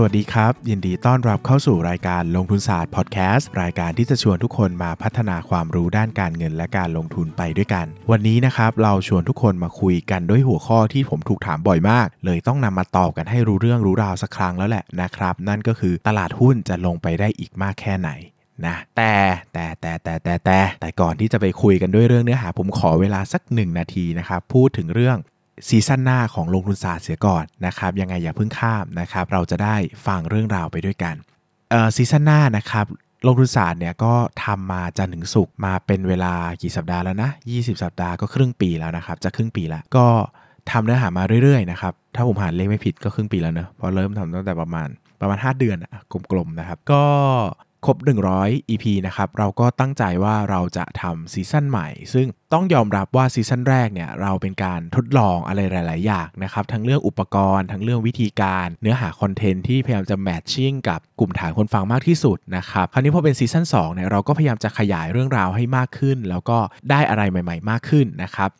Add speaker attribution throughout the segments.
Speaker 1: สวัสดีครับ ยินดีต้อนรับเข้าสู่รายการลงทุนศาสตร์พอดแคสต์รายการที่จะชวนทุกคนมาพัฒนาความรู้ด้านการเงินและการลงทุนไปด้วยกัน วันนี้นะครับเราชวนทุกคนมาคุยกันด้วยหัวข้อที่ผมถูกถามบ่อยมาก เลยต้องนำมาตอบกันให้รู้เรื่องรู้ราวสักครั้งแล้วแหละนะครับ นั่นก็คือตลาดหุ้นจะลงไปได้อีกมากแค่ไหนนะแต่แต่แต่แต่แต่แต่แต่ก่อนที่จะไปคุยกันด้วยเรื่องเนื้อหาผมขอเวลาสักหนึ่งนาทีนะครับ พูดถึงเรื่อง ซีซั่นหน้าของลงทุนศาสตร์เสียก่อนนะครับยังไงอย่าเพิ่งข้ามนะครับเราจะได้ฟังเรื่องราวไปด้วยกันซีซั่นหน้านะครับลงทุนศาสตร์เนี่ยก็ทำมาจันถึงสุกมาเป็นเวลากี่สัปดาห์แล้วนะ 20 สัปดาห์ก็ครึ่งปีแล้วนะครับ จะครึ่งปีแล้วก็ทำเนื้อหามาเรื่อยๆนะครับถ้าผมหาเลขไม่ผิดก็ครึ่งปีแล้วเนอะพอเริ่มทำตั้งแต่ประมาณประมาณ 5 เดือนกลมๆนะครับ ก็ ครบ 100 EP นะครับ เราก็ตั้งใจว่าเราจะทำซีซั่นใหม่ ซึ่งต้องยอมรับว่าซีซั่นแรกเนี่ยเราเป็นการทดลองอะไรหลาย ๆ อย่างนะครับ ทั้งเรื่องอุปกรณ์ ทั้งเรื่องวิธีการ เนื้อหาคอนเทนต์ที่พยายามจะ matching กับกลุ่มฐานคนฟังมากที่สุดนะครับ คราวนี้พอเป็นซีซั่น2เนี่ยเราก็พยายามจะขยายเรื่องราวให้มากขึ้น แล้วก็ได้อะไรใหม่ ๆ มากขึ้นนะครับ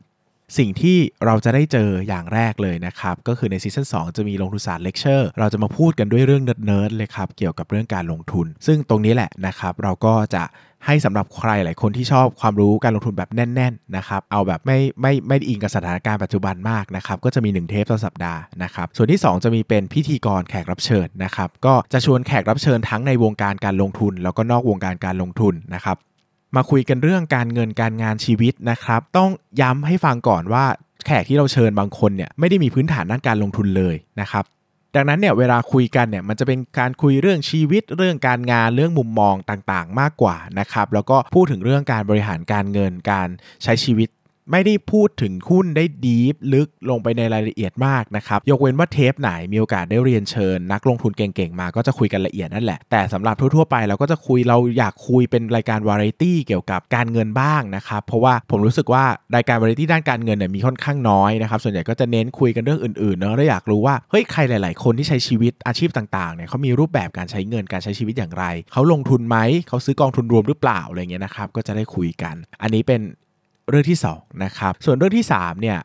Speaker 1: สิ่งที่เราจะได้เจออย่างแรกเลยนะครับ ก็คือในซีซั่น2จะมีลงทุนศาสตร์เลคเชอร์เราจะมาพูดกันด้วยเรื่องเนิร์ดเลยครับ เกี่ยวกับเรื่องการลงทุน ซึ่งตรงนี้แหละนะครับ เราก็จะให้สำหรับใครหลายคนที่ชอบความรู้การลงทุนแบบแน่น ๆนะครับ เอาแบบไม่ไม่ไม่อิงกับสถานการณ์ปัจจุบันมากนะครับ ก็จะมี 1 เทปต่อสัปดาห์นะครับ ส่วนที่ 2 จะมีเป็นพิธีกรแขกรับเชิญนะครับ ก็จะชวนแขกรับเชิญทั้งในวงการการลงทุน แล้วก็นอกวงการการลงทุนนะครับ มาคุยกันเรื่องการเงินการงานชีวิตนะครับ ต้องย้ำให้ฟังก่อนว่าแขกที่เราเชิญบางคนเนี่ยไม่ได้มีพื้นฐานด้านการลงทุนเลยนะครับ ดังนั้นเนี่ยเวลาคุยกันเนี่ยมันจะเป็นการคุยเรื่องชีวิต เรื่องการงานเรื่องมุมมองต่างๆ มากกว่านะครับ แล้วก็พูดถึงเรื่องการบริหารการเงินการใช้ชีวิต ไม่ได้พูดถึงหุ้นได้ดีฟลึกลงไปในรายละเอียดมากนะครับยกเว้นว่าเทปไหนมีโอกาสได้เรียนเชิญ นักลงทุนเก่งๆมาก็จะคุยกันละเอียดนั่นแหละ แต่สำหรับทั่วๆไปเราก็จะคุยเราอยากคุยเป็นรายการวาไรตี้เกี่ยวกับการเงินบ้างนะครับเพราะว่าผมรู้สึกว่ารายการวาไรตี้ด้านการเงินเนี่ยมีค่อนข้างน้อยนะครับส่วนใหญ่ก็จะเน้นคุยกันเรื่องอื่นๆเนาะแล้วอยากรู้ว่าเฮ้ยใครหลาย ๆ คนที่ใช้ชีวิตอาชีพต่างๆเนี่ยเขามีรูปแบบการใช้เงินการใช้ชีวิตอย่างไร เขาลงทุนไหมเขาซื้อกองทุนรวมหรือเปล่าอะไรเงี้ยนะครับก็จะได้คุยกัน อันนี้เป็น เรื่องที่ 2 นะครับ ส่วนเรื่องที่ 3 เนี่ย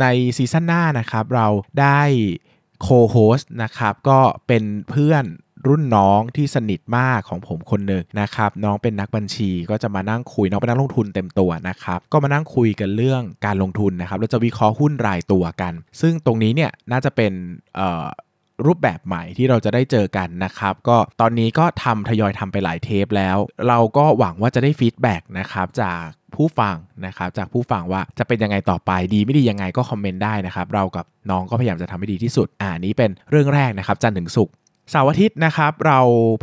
Speaker 1: ในซีซั่นหน้านะครับ เราได้โคโฮส์นะครับ ก็เป็นเพื่อนรุ่นน้องที่สนิทมากของผมคนหนึ่งนะครับ น้องเป็นนักบัญชีก็จะมานั่งคุยน้องเป็นนักลงทุนเต็มตัวนะครับ ก็มานั่งคุยกันเรื่องการลงทุนนะครับ เราจะวิเคราะห์หุ้นรายตัวกัน ซึ่งตรงนี้เนี่ยน่าจะเป็น รูปแบบใหม่ที่เราจะได้เจอกันนะครับ ก็ตอนนี้ก็ทำทยอยทำไปหลายเทปแล้ว เราก็หวังว่าจะได้ feedback นะครับจากผู้ฟังนะครับจากผู้ฟังว่าจะเป็นยังไงต่อไปดีไม่ดียังไงก็คอมเมนต์ได้นะครับ เรากับน้องก็พยายามจะทำให้ดีที่สุด อ่านี้เป็นเรื่องแรกนะครับจันทร์ถึงศุกร์เสาร์อาทิตย์นะครับ เรา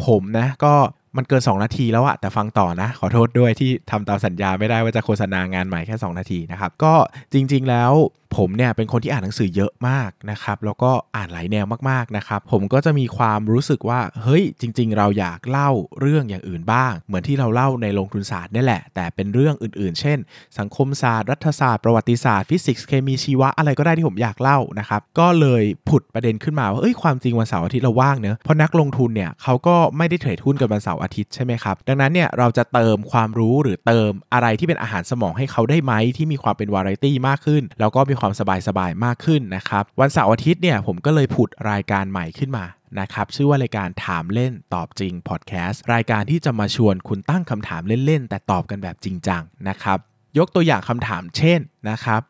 Speaker 1: ผมนะก็มันเกิน 2 นาทีแล้วอะแต่ฟังต่อนะ ขอโทษด้วยที่ทำตามสัญญาไม่ได้ว่าจะโฆษณางานใหม่แค่ 2 นาทีนะครับ ก็จริง ๆ แล้วผมเนี่ยเป็นคนที่อ่านหนังสือเยอะมากนะครับแล้วก็อ่านหลายแนวมากๆนะครับผมก็จะมีความรู้สึกว่าเฮ้ยจริง ๆ เราอยากเล่าเรื่องอย่างอื่นบ้าง เหมือนที่เราเล่าในลงทุนศาสตร์นี่แหละ แต่เป็นเรื่องอื่น ๆ เช่น สังคมศาสตร์ รัฐศาสตร์ประวัติศาสตร์ฟิสิกส์เคมีชีวะอะไรก็ได้ที่ผมอยากเล่านะครับก็เลยผุดประเด็นขึ้นมาว่าเอ้ยความจริงวันเสาร์อาทิตย์เราว่างเนอะเพราะนักลงทุนเนี่ยเขาก็ไม่ได้เทรดหุ้นกันวันเสาร์อาทิตย์ใช่ไหมครับดังนั้นเนี่ยเราจะเติมความรู้หรือเติมอะไรที่เป็นอาหารสมองให้เขาได้ไหมที่มีความเป็นวาไรตี้มากขึ้น แล้วก็มีความสบายๆมากขึ้นนะครับ วันเสาร์อาทิตย์เนี่ยผมก็เลยผุดรายการใหม่ขึ้นมานะครับชื่อว่ารายการถามเล่นตอบจริงพอดแคสต์รายการที่จะมาชวนคุณตั้งคำถามเล่นๆ แต่ตอบกันแบบจริงจังนะครับ ยกตัวอย่างคำถามเช่นนะครับ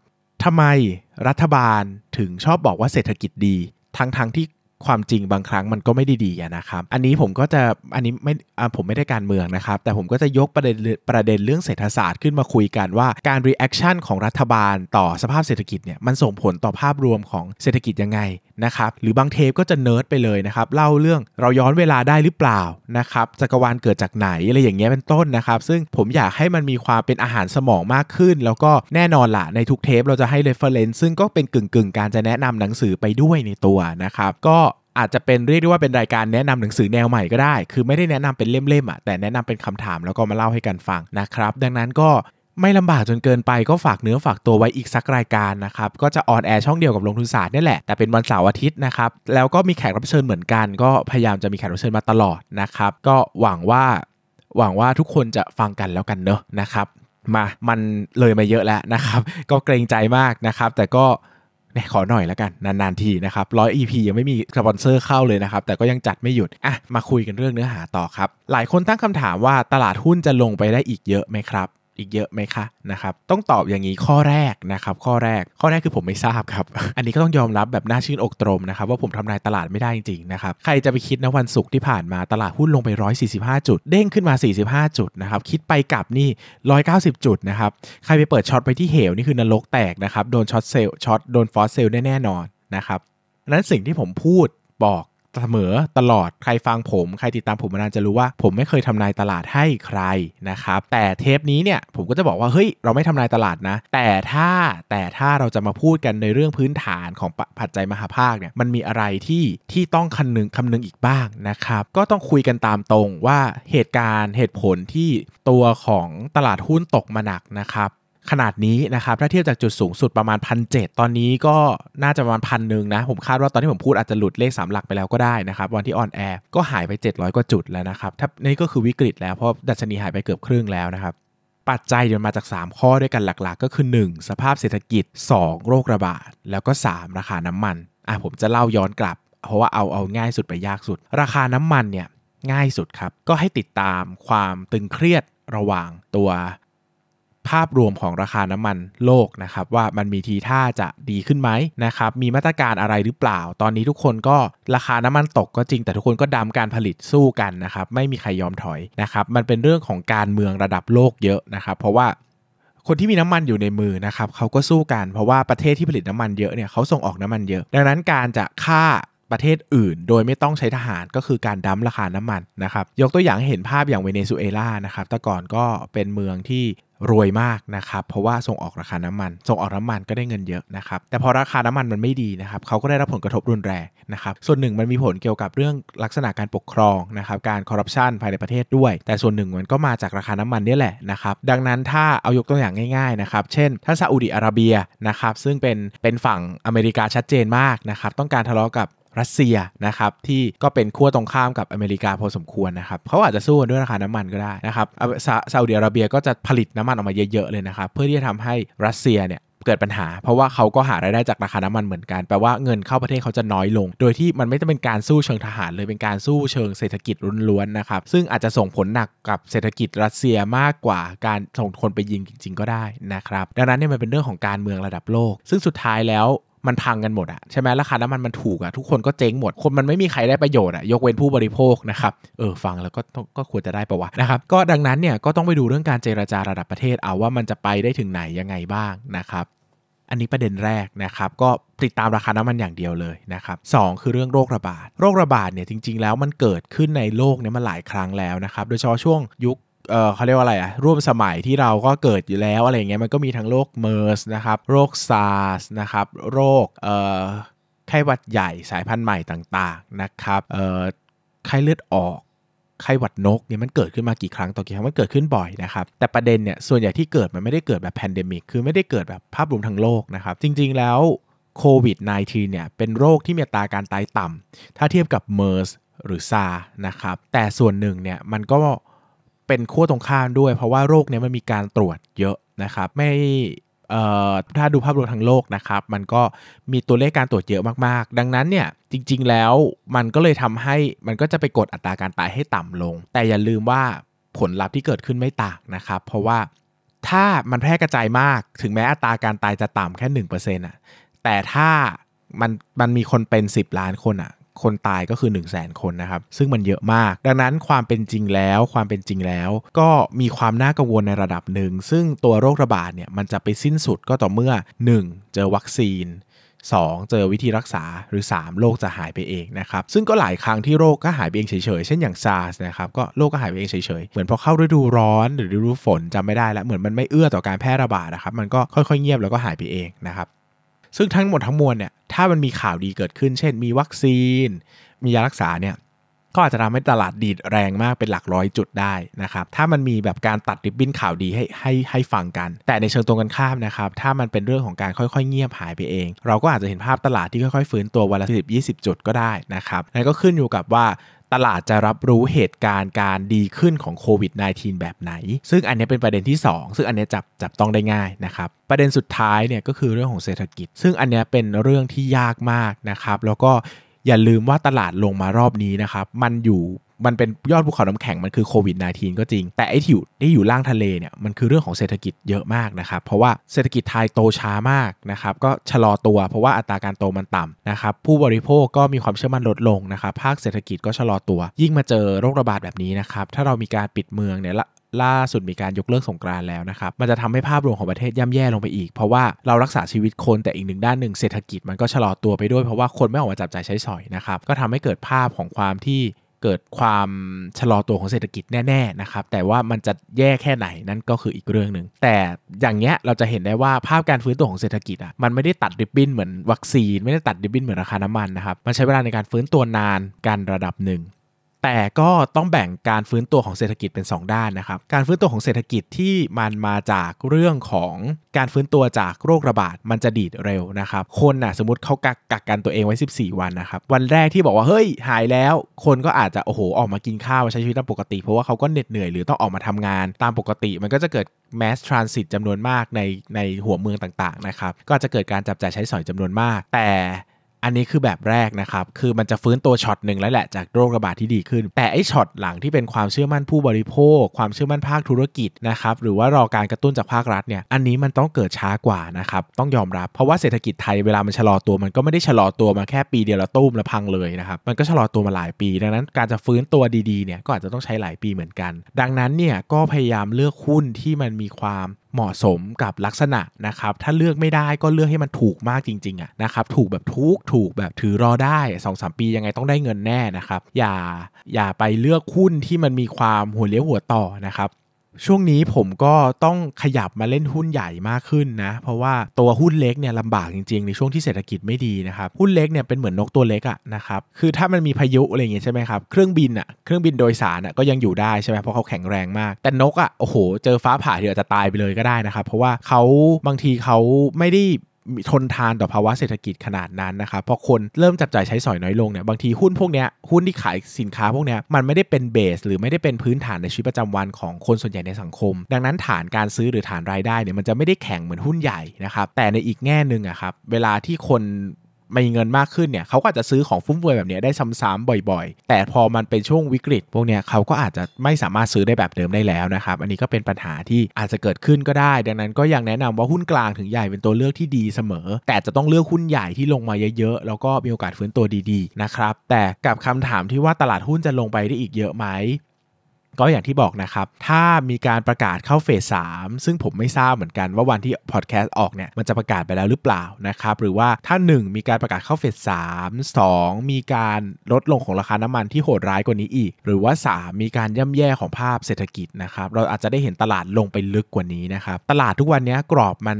Speaker 1: ทำไมรัฐบาลถึงชอบบอกว่าเศรษฐกิจดี ทั้งๆที่ ความจริงบางครั้งมันก็ไม่ได้ดีนะครับ อันนี้ผมก็จะอันนี้ไม่ผมไม่ได้การเมืองนะครับ แต่ผมก็จะยกประเด็นประเด็นเรื่องเศรษฐศาสตร์ขึ้นมาคุยกันว่าการ reaction ของรัฐบาลต่อสภาพเศรษฐกิจเนี่ยมันส่งผลต่อภาพรวมของเศรษฐกิจยังไง นะครับหรือบางเทปก็จะเนิร์ดไปเลยนะครับเล่าเรื่องเราย้อนเวลาได้หรือเปล่านะครับจักรวาลเกิดจากไหนอะไรอย่างเงี้ยเป็นต้นนะครับ ซึ่งผมอยากให้มันมีความเป็นอาหารสมองมากขึ้น แล้วก็แน่นอนละในทุกเทปเราจะให้ reference ซึ่งก็เป็นกึ่งๆการจะแนะนำหนังสือไปด้วยในตัวนะครับ ก็อาจจะเป็นเรียกได้ว่าเป็นรายการแนะนำหนังสือแนวใหม่ก็ได้ คือไม่ได้แนะนำเป็นเล่มๆอะแต่แนะนำเป็นคำถามแล้วก็มาเล่าให้กันฟังนะครับ ดังนั้นก็ ไม่ลำบากจนเกินไปก็ฝากเนื้อฝากตัวไว้อีกสักรายการนะครับ ก็จะ on air ช่องเดียวกับลงทุนศาสตร์นี่แหละ แต่เป็นวันเสาร์อาทิตย์นะครับ แล้วก็มีแขกรับเชิญเหมือนกัน ก็พยายามจะมีแขกรับเชิญมาตลอดนะครับ ก็หวังว่าหวังว่าทุกคนจะฟังกันแล้วกันเนอะนะครับ มามันเลยมาเยอะแล้วนะครับ ก็เกรงใจมากนะครับ แต่ก็ขอหน่อยแล้วกัน นานๆทีนะครับร้อย EP ยังไม่มีสปอนเซอร์เข้าเลยนะครับ แต่ก็ยังจัดไม่หยุด อะ มาคุยกันเรื่องเนื้อหาต่อครับ หลายคนตั้งคำถามว่าตลาดหุ้นจะลงไปได้อีกเยอะไหมครับ อีกเยอะไหมคะนะครับต้องตอบอย่างนี้ข้อแรกนะครับข้อแรกข้อแรกคือผมไม่ทราบครับ อันนี้ก็ต้องยอมรับแบบน่าชื่นอกตรมนะครับว่าผมทำนายตลาดไม่ได้จริงๆนะครับใครจะไปคิดนะวันศุกร์ที่ผ่านมาตลาดหุ้นลงไป 145 จุด เด้งขึ้นมา 45 จุดนะครับคิดไปกลับนี่ 190 จุดนะครับใครไปเปิด short ไปที่เหวนี่คือนรกแตกนะครับโดน short sell short โดน force sell แน่ๆนอนนะครับนั้นสิ่งที่ผมพูดบอก เสมอตลอดใครฟังผมใครติดตามผมมานานจะรู้ว่า ผมไม่เคยทำนายตลาดให้ใครนะครับแต่เทปนี้เนี่ยผมก็จะบอกว่าเฮ้ยเราไม่ทำนายตลาดนะ แต่ถ้าแต่ถ้าเราจะมาพูดกันในเรื่องพื้นฐานของปัจจัยมหภาคเนี่ยมันมีอะไรที่ที่ต้องคำนึงคำนึงอีกบ้างนะครับก็ต้องคุยกันตามตรงว่าเหตุการณ์เหตุผลที่ตัวของตลาดหุ้นตกมาหนักนะครับ ขนาดนี้นะครับถ้าเทียบจากจุดสูงสุดประมาณพันเตอนนี้ก็น่าจะประมาณพันหนึ่งนะ ผมคาดว่าตอนที่ผมพูดอาจจะหลุดเลข 3 หลักไปแล้วก็ได้นะครับ วันที่ออนแอร์ก็หายไป 700 กว่าจุดแล้วนะครับถ้านี่ก็คือวิกฤตแล้วเพราะดัชนีหายไปเกือบครึ่งแล้วนะครับปัจจัยเดี๋ยวมาจาก 3 ข้อด้วยกันหลักๆ ก็คือ 1. สภาพเศรษฐกิจ 2. โรคระบาด แล้วก็ 3 ราคาน้ำมันอะผมจะเล่าย้อนกลับ เพราะว่าเอาเอาง่ายสุดไปยากสุด ราคาน้ำมันเนี่ยง่ายสุดครับ ก็ให้ติดตามความตึงเครียดระหว่างตัว ภาพรวมของราคาน้ำมันโลกนะครับว่ามันมีทีท่าจะดีขึ้นไหมนะครับมีมาตรการอะไรหรือเปล่า ตอนนี้ทุกคนก็ราคาน้ำมันตกก็จริง แต่ทุกคนก็ดำการผลิตสู้กันนะครับไม่มีใครยอมถอยนะครับมันเป็นเรื่องของการเมืองระดับโลกเยอะนะครับเพราะว่าคนที่มีน้ำมันอยู่ในมือนะครับเขาก็สู้กันเพราะว่าประเทศที่ผลิตน้ำมันเยอะเนี่ยเขาส่งออกน้ำมันเยอะ ดังนั้นการจะฆ่าประเทศอื่น โดยไม่ต้องใช้ทหารก็คือการดั้มราคาน้ำมันนะครับยกตัวอย่างเห็นภาพอย่างเวเนซุเอลานะครับแต่ก่อนก็เป็นเมืองที่ รวยมากนะครับ เพราะว่าส่งออกราคาน้ำมัน ส่งออกน้ำมันก็ได้เงินเยอะนะครับ แต่พอราคาน้ำมันมันไม่ดีนะครับ เขาก็ได้รับผลกระทบรุนแรงนะครับ ส่วนหนึ่งมันมีผลเกี่ยวกับเรื่องลักษณะการปกครองนะครับ การคอร์รัปชันภายในประเทศด้วย แต่ส่วนหนึ่งมันก็มาจากราคาน้ำมันนี่แหละนะครับ ดังนั้นถ้าเอายกตัวอย่างง่ายๆนะครับ เช่น ถ้าซาอุดิอาระเบียนะครับ ซึ่งเป็นเป็นฝั่งอเมริกาชัดเจนมากนะครับ ต้องการทะเลาะกับ รัสเซียนะครับที่ก็เป็นขั้วตรงข้ามกับอเมริกาพอสมควรนะครับเขาอาจจะสู้ด้วยราคาน้ำมันก็ได้นะครับซาอุดิอาระเบียก็จะผลิตน้ำมันออกมาเยอะๆเลยนะครับเพื่อที่จะทำให้รัสเซียเนี่ยเกิดปัญหา เพราะว่าเขาก็หารายได้จากราคาน้ำมันเหมือนกันแปลว่าเงินเข้าประเทศเขาจะน้อยลง โดยที่มันไม่ได้เป็นการสู้เชิงทหารเลยเป็นการสู้เชิงเศรษฐกิจล้วนๆนะครับซึ่งอาจจะส่งผลหนักกับเศรษฐกิจรัสเซียมากกว่าการส่งคนไปยิงจริง ๆ ก็ได้นะครับดังนั้นเนี่ยมันเป็นเรื่องของการเมืองระดับโลก ซึ่งสุดท้ายแล้ว มันพังกันหมดอะใช่ไหมราคาน้ำมันมันถูกอะทุกคนก็เจ๊งหมด คนมันไม่มีใครได้ประโยชน์อะยกเว้นผู้บริโภคนะครับเออฟังแล้วก็ก็ควรจะได้ประวัตินะครับก็ดังนั้นเนี่ยก็ต้องไปดูเรื่องการเจราจาระดับประเทศเอาว่ามันจะไปได้ถึงไหนยังไงบ้างนะครับอันนี้ประเด็นแรกนะครับก็ติดตามราคาน้ำมันอย่างเดียวเลยนะครับสคือเรื่องโรคระบาด โรคระบาดเนี่ยจริง ๆ แล้วมันเกิดขึ้นในโลกเนี่ยมาหลายครั้งแล้วนะครับ โดยเฉพาะช่วงยุค เออเขาเรียกว่าอะไรอะร่วมสมัยที่เราก็เกิดอยู่แล้วอะไรเงี้ยมันก็มีทั้งโรคเมอร์สนะครับโรคซาร์สนะครับโรคเอ่อไข้หวัดใหญ่สายพันธุ์ใหม่ต่างๆนะครับเอ่อไข้เลือดออกไข้หวัดนกเนี่ยมันเกิดขึ้นมากี่ครั้งต่อกี่ครั้งมันเกิดขึ้นบ่อยนะครับแต่ประเด็นเนี่ยส่วนใหญ่ที่เกิดมันไม่ได้เกิดแบบ pandemic คือไม่ได้เกิดแบบภาพรวมทั้งโลกนะครับจริงๆแล้วโควิด -19 เนี่ยเป็นโรคที่มีอัตราการตายต่ำถ้าเทียบกับเมอร์สหรือซานะครับแต่ส่วนหนึ่งเนี่ยมันก็ เป็นขั้วตรงข้ามด้วย เพราะว่าโรคนี้มันมีการตรวจเยอะนะครับ ไม่ถ้าดูภาพรวมทั้งโลกนะครับ มันก็มีตัวเลขการตรวจเยอะมากๆ ดังนั้นเนี่ยจริง ๆ แล้วมันก็เลยทำให้มันก็จะไปกดอัตราการตายให้ต่ำลง แต่อย่าลืมว่าผลลัพธ์ที่เกิดขึ้นไม่ต่างนะครับ เพราะว่าถ้ามันแพร่กระจายมากถึงแม้อัตราการตายจะต่ำแค่หนึ่งเปอร์เซ็นต์อะแต่ถ้ามันมันมีคนเป็น 10 ล้านคนอะ คนตายก็คือ 1 0 0 0 0แสนคนนะครับ ซึ่งมันเยอะมาก ดังนั้นความเป็นจริงแล้วความเป็นจริงแล้ว ก็มีความน่ากังวลในระดับหนึ่ง ซึ่งตัวโรคระบาดเนี่ยมันจะไปสิ้นสุดก็ต่อเมื่อ 1. เจอวัคซีน 2. เจอวิธีรักษาหรือ 3 โรคจะหายไปเองนะครับ ซึ่งก็หลายครั้งที่โรคก็หายไปเองเฉยๆ เช่นอย่างซาร์สนะครับ ก็โรคก็หายไปเองเฉยๆ เหมือนพอเข้าฤดูร้อนหรือฤดูฝนจำไม่ได้แล้ว เหมือนมันไม่เอื้อต่อการแพร่ระบาดนะครับ มันก็ค่อยๆเงียบแล้วก็หายไปเองนะครับ ซึ่งทั้งหมดทั้งมวลเนี่ยถ้ามันมีข่าวดีเกิดขึ้น เช่น มีวัคซีน มียารักษาเนี่ยก็อาจจะทำให้ตลาดดีดแรงมากเป็นหลักร้อยจุดได้นะครับถ้ามันมีแบบการตัดริบบิ้นข่าวดีให้ให้ให้ฟังกัน แต่ในเชิงตรงกันข้ามนะครับถ้ามันเป็นเรื่องของการค่อยๆ เงียบหายไปเอง เราก็อาจจะเห็นภาพตลาดที่ค่อยๆ ฟื้นตัววันละ10 20จุดก็ได้นะครับนั่นก็ขึ้นอยู่กับว่า ตลาดจะรับรู้เหตุการณ์การดีขึ้นของโควิด -19 แบบไหน ซึ่งอันนี้เป็นประเด็นที่ 2 ซึ่งอันนี้จับจับต้องได้ง่ายนะครับ ประเด็นสุดท้ายเนี่ยก็คือเรื่องของเศรษฐกิจ ซึ่งอันนี้เป็นเรื่องที่ยากมากนะครับ แล้วก็อย่าลืมว่าตลาดลงมารอบนี้นะครับ มันอยู่ มันเป็นยอดภูเขาน้ำแข็งมันคือโควิด -19 ก็จริง แต่ไอ้ที่อยู่ที่อยู่ล่างทะเลเนี่ยมันคือเรื่องของเศรษฐกิจเยอะมากนะครับ เพราะว่าเศรษฐกิจไทยโตช้ามากนะครับ ก็ชะลอตัวเพราะว่าอัตราการโตมันต่ำนะครับ ผู้บริโภคก็มีความเชื่อมั่นลดลงนะครับ ภาคเศรษฐกิจก็ชะลอตัว ยิ่งมาเจอโรคระบาดแบบนี้นะครับ ถ้าเรามีการปิดเมืองเนี่ยล่าสุดมีการยกเลิกสงกรานแล้วนะครับ มันจะทำให้ภาพรวมของประเทศย่ำแย่ลงไปอีก เพราะว่าเรารักษาชีวิตคนแต่อีกหนึ่งด้านหนึ่งเศรษฐกิจมันก็ชะลอตัวไปด้วยเพราะว่าคนไม่ออกมาจับจ่ายใช้สอยนะครับ ก็ทำให้เกิดภาพของความที่ เกิดความชะลอตัวของเศรษฐกิจแน่ๆนะครับแต่ว่ามันจะแย่แค่ไหนนั่นก็คืออีกเรื่องหนึ่งแต่อย่างเงี้ยเราจะเห็นได้ว่าภาพการฟื้นตัวของเศรษฐกิจอะมันไม่ได้ตัดริบบิ้นเหมือนวัคซีน ไม่ได้ตัดริบบิ้นเหมือนราคาน้ำมันนะครับมันใช้เวลาในการฟื้นตัวนานการระดับหนึ่ง แต่ก็ต้องแบ่งการฟื้นตัวของเศรษฐกิจเป็น 2 ด้านนะครับ การฟื้นตัวของเศรษฐกิจที่มันมาจากเรื่องของการฟื้นตัวจากโรคระบาดมันจะดีดเร็วนะครับ คนนะสมมติเขากักกักกันตัวเองไว้ 14 วันนะครับ วันแรกที่บอกว่าเฮ้ยหายแล้ว คนก็อาจจะโอ้โหออกมากินข้าวใช้ชีวิตตามปกติ เพราะว่าเขาก็เหน็ดเหนื่อยหรือต้องออกมาทำงานตามปกติ มันก็จะเกิด mass transit จำนวนมากในในหัวเมืองต่างๆนะครับ ก็จะเกิดการจับจ่ายใช้สอยจำนวนมาก แต่ อันนี้คือแบบแรกนะครับ คือมันจะฟื้นตัวช็อตหนึ่งแล้วแหละจากโรคระบาดที่ดีขึ้น แต่ไอ้ช็อตหลังที่เป็นความเชื่อมั่นผู้บริโภค ความเชื่อมั่นภาคธุรกิจนะครับ หรือว่ารอการกระตุ้นจากภาครัฐเนี่ย อันนี้มันต้องเกิดช้ากว่านะครับ ต้องยอมรับ เพราะว่าเศรษฐกิจไทยเวลามันชะลอตัวมันก็ไม่ได้ชะลอตัวมาแค่ปีเดียวแล้วตุ้มแล้วพังเลยนะครับ มันก็ชะลอตัวมาหลายปี ดังนั้นการจะฟื้นตัวดีๆเนี่ยก็อาจจะต้องใช้หลายปีเหมือนกัน ดังนั้นเนี่ยก็พยายามเลือกหุ้นที่มันมีความ เหมาะสมกับลักษณะนะครับ ถ้าเลือกไม่ได้ก็เลือกให้มันถูกมากจริงๆอะนะครับถูกแบบทุกถูกแบบถือรอได้2อสปียังไงต้องได้เงินแน่นะครับ อย่าอย่าไปเลือกหุ้นที่มันมีความหัวเลี้ยวหัวต่อนะครับ ช่วงนี้ผมก็ต้องขยับมาเล่นหุ้นใหญ่มากขึ้นนะ เพราะว่าตัวหุ้นเล็กเนี่ยลำบากจริงๆ ในช่วงที่เศรษฐกิจไม่ดีนะครับ หุ้นเล็กเนี่ยเป็นเหมือนนกตัวเล็กอะนะครับคือถ้ามันมีพายุอะไรอย่างเงี้ยใช่ไหมครับ เครื่องบินอะเครื่องบินโดยสารอะก็ยังอยู่ได้ใช่ไหมเพราะเขาแข็งแรงมาก แต่นกอะโอ้โห เจอฟ้าผ่าเดี๋ยวจะตายไปเลยก็ได้นะครับ เพราะว่าเขาบางทีเขาไม่ได้ ทนทานต่อภาวะเศรษฐกิจขนาดนั้นนะครับพอคนเริ่มจับจ่ายใช้สอยน้อยลงเนี่ยบางทีหุ้นพวกเนี้ยหุ้นที่ขายสินค้าพวกเนี้ยมันไม่ได้เป็นเบส หรือไม่ได้เป็นพื้นฐานในชีวิตประจำวันของคนส่วนใหญ่ในสังคม ดังนั้นฐานการซื้อหรือฐานรายได้เนี่ยมันจะไม่ได้แข็งเหมือนหุ้นใหญ่นะครับแต่ในอีกแง่หนึ่งอะครับเวลาที่คน มีเงินมากขึ้นเนี่ยเขาก็อาจจะซื้อของฟุ่มเฟือยแบบนี้ได้ซ้ำๆบ่อยๆ แต่พอมันเป็นช่วงวิกฤต พวกเนี้ยเขาก็อาจจะไม่สามารถซื้อได้แบบเดิมได้แล้วนะครับอันนี้ก็เป็นปัญหาที่อาจจะเกิดขึ้นก็ได้ ดังนั้นก็ยังแนะนำว่าหุ้นกลางถึงใหญ่เป็นตัวเลือกที่ดีเสมอ แต่จะต้องเลือกหุ้นใหญ่ที่ลงมาเยอะๆแล้วก็มีโอกาสฟื้นตัวดีๆนะครับแต่กับคำถามที่ว่าตลาดหุ้นจะลงไปได้อีกเยอะไหม ก็อย่างที่บอกนะครับ ถ้ามีการประกาศเข้าเฟส3ซึ่งผมไม่ทราบเหมือนกันว่าวันที่พอดแคสต์ออกเนี่ยมันจะประกาศไปแล้วหรือเปล่านะครับหรือว่าถ้า 1 มีการประกาศเข้าเฟส3 2มีการลดลงของราคาน้ำมันที่โหดร้ายกว่านี้อีก หรือว่า 3 มีการย่ำแย่ของภาพเศรษฐกิจนะครับเราอาจจะได้เห็นตลาดลงไปลึกกว่านี้นะครับตลาดทุกวันนี้กรอบมัน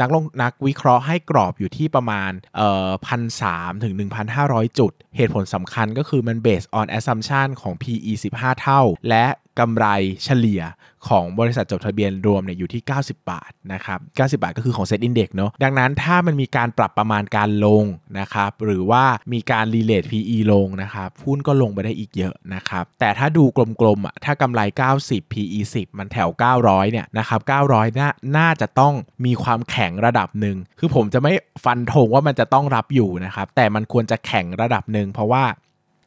Speaker 1: นักลงนักวิเคราะห์ให้กรอบอยู่ที่ประมาณเอ่อพันสถึง 1,500 จุด เหตุผลสำคัญก็คือมัน based on assumption ของ PE 15 เท่า และ กำไรเฉลี่ยของบริษัทจดทะเบียนรวมเนี่ยอยู่ที่ 90 บาทนะครับ 90 บาทก็คือของ SET Index เนาะ ดังนั้นถ้ามันมีการปรับประมาณการลงนะครับ หรือว่ามีการ re-rate PE ลงนะครับหุ้นก็ลงไปได้อีกเยอะนะครับ แต่ถ้าดูกลมๆอะ ถ้ากำไร 90 PE 10 มันแถว 900 เนี่ยนะครับ 900 น่าน่าจะต้องมีความแข็งระดับหนึ่ง คือผมจะไม่ฟันธงว่ามันจะต้องรับอยู่นะครับ แต่มันควรจะแข็งระดับหนึ่งเพราะว่า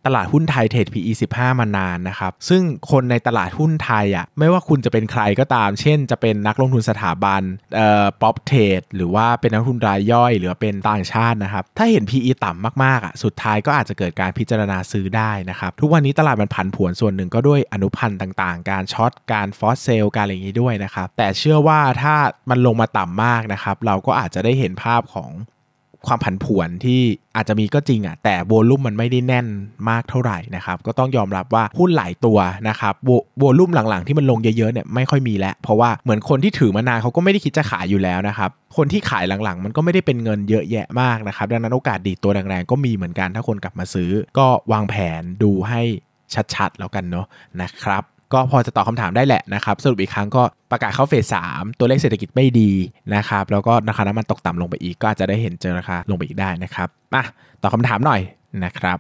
Speaker 1: ตลาดหุ้นไทยเทรด PE 15 มานานนะครับ ซึ่งคนในตลาดหุ้นไทยอะไม่ว่าคุณจะเป็นใครก็ตาม เช่น จะเป็นนักลงทุนสถาบันเอ่อ prop trade หรือว่าเป็นนักลงทุนรายย่อย หรือเป็นต่างชาตินะครับ ถ้าเห็น PE ต่ำมากๆอะสุดท้ายก็อาจจะเกิดการพิจารณาซื้อได้นะครับ ทุกวันนี้ตลาดมันผันผวนส่วนหนึ่งก็ด้วยอนุพันธ์ต่างๆ การ short การ force sell การอะไรอย่างนี้ด้วยนะครับแต่เชื่อว่าถ้ามันลงมาต่ำมากนะครับเราก็อาจจะได้เห็นภาพของ ความผันผวนที่อาจจะมีก็จริงอะแต่โวลุ่มมันไม่ได้แน่นมากเท่าไหร่นะครับก็ต้องยอมรับว่าหุ้นหลายตัวนะครับโวลุ่มหลังๆที่มันลงเยอะๆเนี่ยไม่ค่อยมีแล้ว เพราะว่าเหมือนคนที่ถือมานานเขาก็ไม่ได้คิดจะขายอยู่แล้วนะครับคนที่ขายหลังๆ มันก็ไม่ได้เป็นเงินเยอะแยะมากนะครับดังนั้นโอกาสดีตัวแรงๆก็มีเหมือนกันถ้าคนกลับมาซื้อ ก็วางแผนดูให้ชัดๆ แล้วกันเนาะนะครับ ก็พอจะตอบคำถามได้แหละนะครับ สรุปอีกครั้งก็ประกาศเข้าเฟสสามตัวเลขเศรษฐกิจไม่ดีนะครับ แล้วก็ราคาน้ำมันตกต่ำลงไปอีก ก็อาจจะได้เห็นเจอราคาลงไปอีกได้นะครับมาตอบคำถามหน่อยนะครับ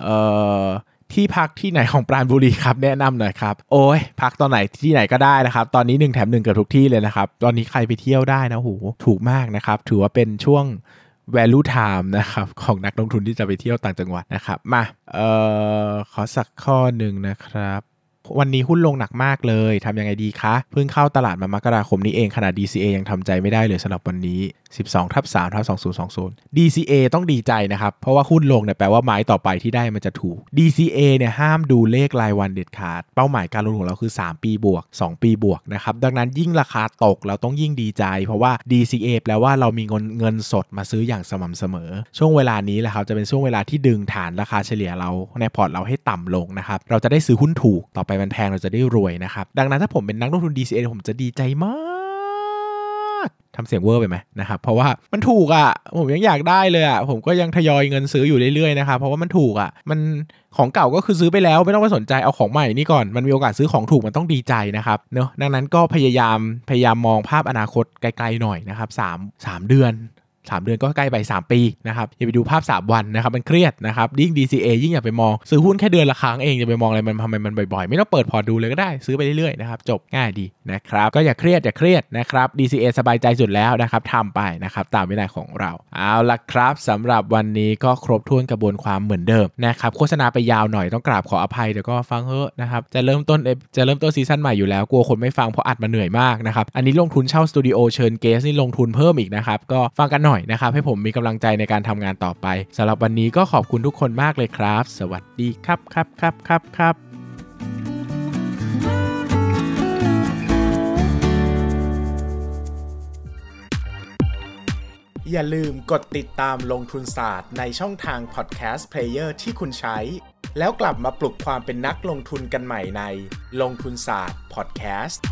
Speaker 1: เอ่อที่พักที่ไหนของปราณบุรีครับแนะนำหน่อยครับ โอ้ยพักตอนไหนที่ไหนก็ได้นะครับ ตอนนี้1แถม1เกือบทุกที่เลยนะครับ ตอนนี้ใครไปเที่ยวได้นะโหถูกมากนะครับ ถือว่าเป็นช่วง value time นะครับของนักลงทุนที่จะไปเที่ยวต่างจังหวัดนะครับ มาเอ่อขอสักข้อหนึ่งนะครับ วันนี้หุ้นลงหนักมากเลย ทำยังไงดีคะ เพิ่งเข้าตลาดมามกราคมนี้เองขนาด DCA ยังทำใจไม่ได้เลยสำหรับวันนี้ 12ทับ3ทับ2020 DCA ต้องดีใจนะครับ เพราะว่าหุ้นลงเนี่ยแปลว่าไม้ต่อไปที่ได้มันจะถูก DCA เนี่ยห้ามดูเลขรายวันเด็ดขาด เป้าหมายการลงทุนของเราคือ 3 ปีบวก 2 ปีบวกนะครับ ดังนั้นยิ่งราคาตกเราต้องยิ่งดีใจ เพราะว่า DCA แปลว่าเรามีเงินเงินสดมาซื้ออย่างสม่ำเสมอ ช่วงเวลานี้แหละครับจะเป็นช่วงเวลาที่ดึงฐานราคาเฉลี่ยเราในพอร์ตเราให้ต่ำลงนะครับเราจะได้ซื้อหุ้นถูกต่อไปมันแพงเราจะได้รวยนะครับ ดังนั้นถ้าผมเป็นนักลงทุน DCA ผมจะดีใจมากทำเสียงเวอร์ไปไหมนะครับ เพราะว่ามันถูกอะ่ะ ผมยังอยากได้เลยอะ่ะ ผมก็ยังทยอยเงินซื้ออยู่เรื่อยๆนะครับ เพราะว่ามันถูกอะ่ะ มันของเก่าก็คือซื้อไปแล้วไม่ต้องไปสนใจเอาของใหม่นี่ก่อน มันมีโอกาสซื้อของถูกมันต้องดีใจนะครับเนอะดังนั้นก็พยายามพยายามมองภาพอนาคตไกลๆหน่อยนะครับ3 3เดือน 3 เดือนก็ใกล้ไป 3 ปีนะครับอย่าไปดูภาพ 3 วันนะครับมันเครียดนะครับยิ่ง DCA ยิ่งอย่าไปมอง ซื้อหุ้นแค่เดือนละครั้งเองจะไปมองอะไรมันทำไมมันบ่อยๆ ไม่ต้องเปิดพอร์ตดูเลยก็ได้ซื้อไปเรื่อยๆนะครับจบง่ายดีนะครับก็อย่าเครียดอย่าเครียดนะครับ DCA สบายใจสุดแล้วนะครับทำไปนะครับตามวินัยของเรา เอาละครับสำหรับวันนี้ก็ครบถ้วนกระบวนความเหมือนเดิมนะครับโฆษณาไปยาวหน่อยต้องกราบขออภัยเดี๋ยวก็ฟังเถอะนะครับจะเริ่มต้นจะเริ่มต้นซีซั่นใหม่อยู่แล้วกลัวคนไม่ฟังเพราะอัดมาเหนื่อยมากนะครับอันนี้ลงทุนเช่าสตูดิโอเชิญ guest นี่ลงทุนเพิ่มอีกนะครับก็ฟังกันหน่อยนะครับ ให้ผมมีกำลังใจในการทำงานต่อไปสำหรับวันนี้ก็ขอบคุณทุกคนมากเลยครับ สวัสดีครับครับครับครับครับ
Speaker 2: อย่าลืมกดติดตามลงทุนศาสตร์ในช่องทาง podcast player ที่คุณใช้ แล้วกลับมาปลุกความเป็นนักลงทุนกันใหม่ในลงทุนศาสตร์พอดแคสต์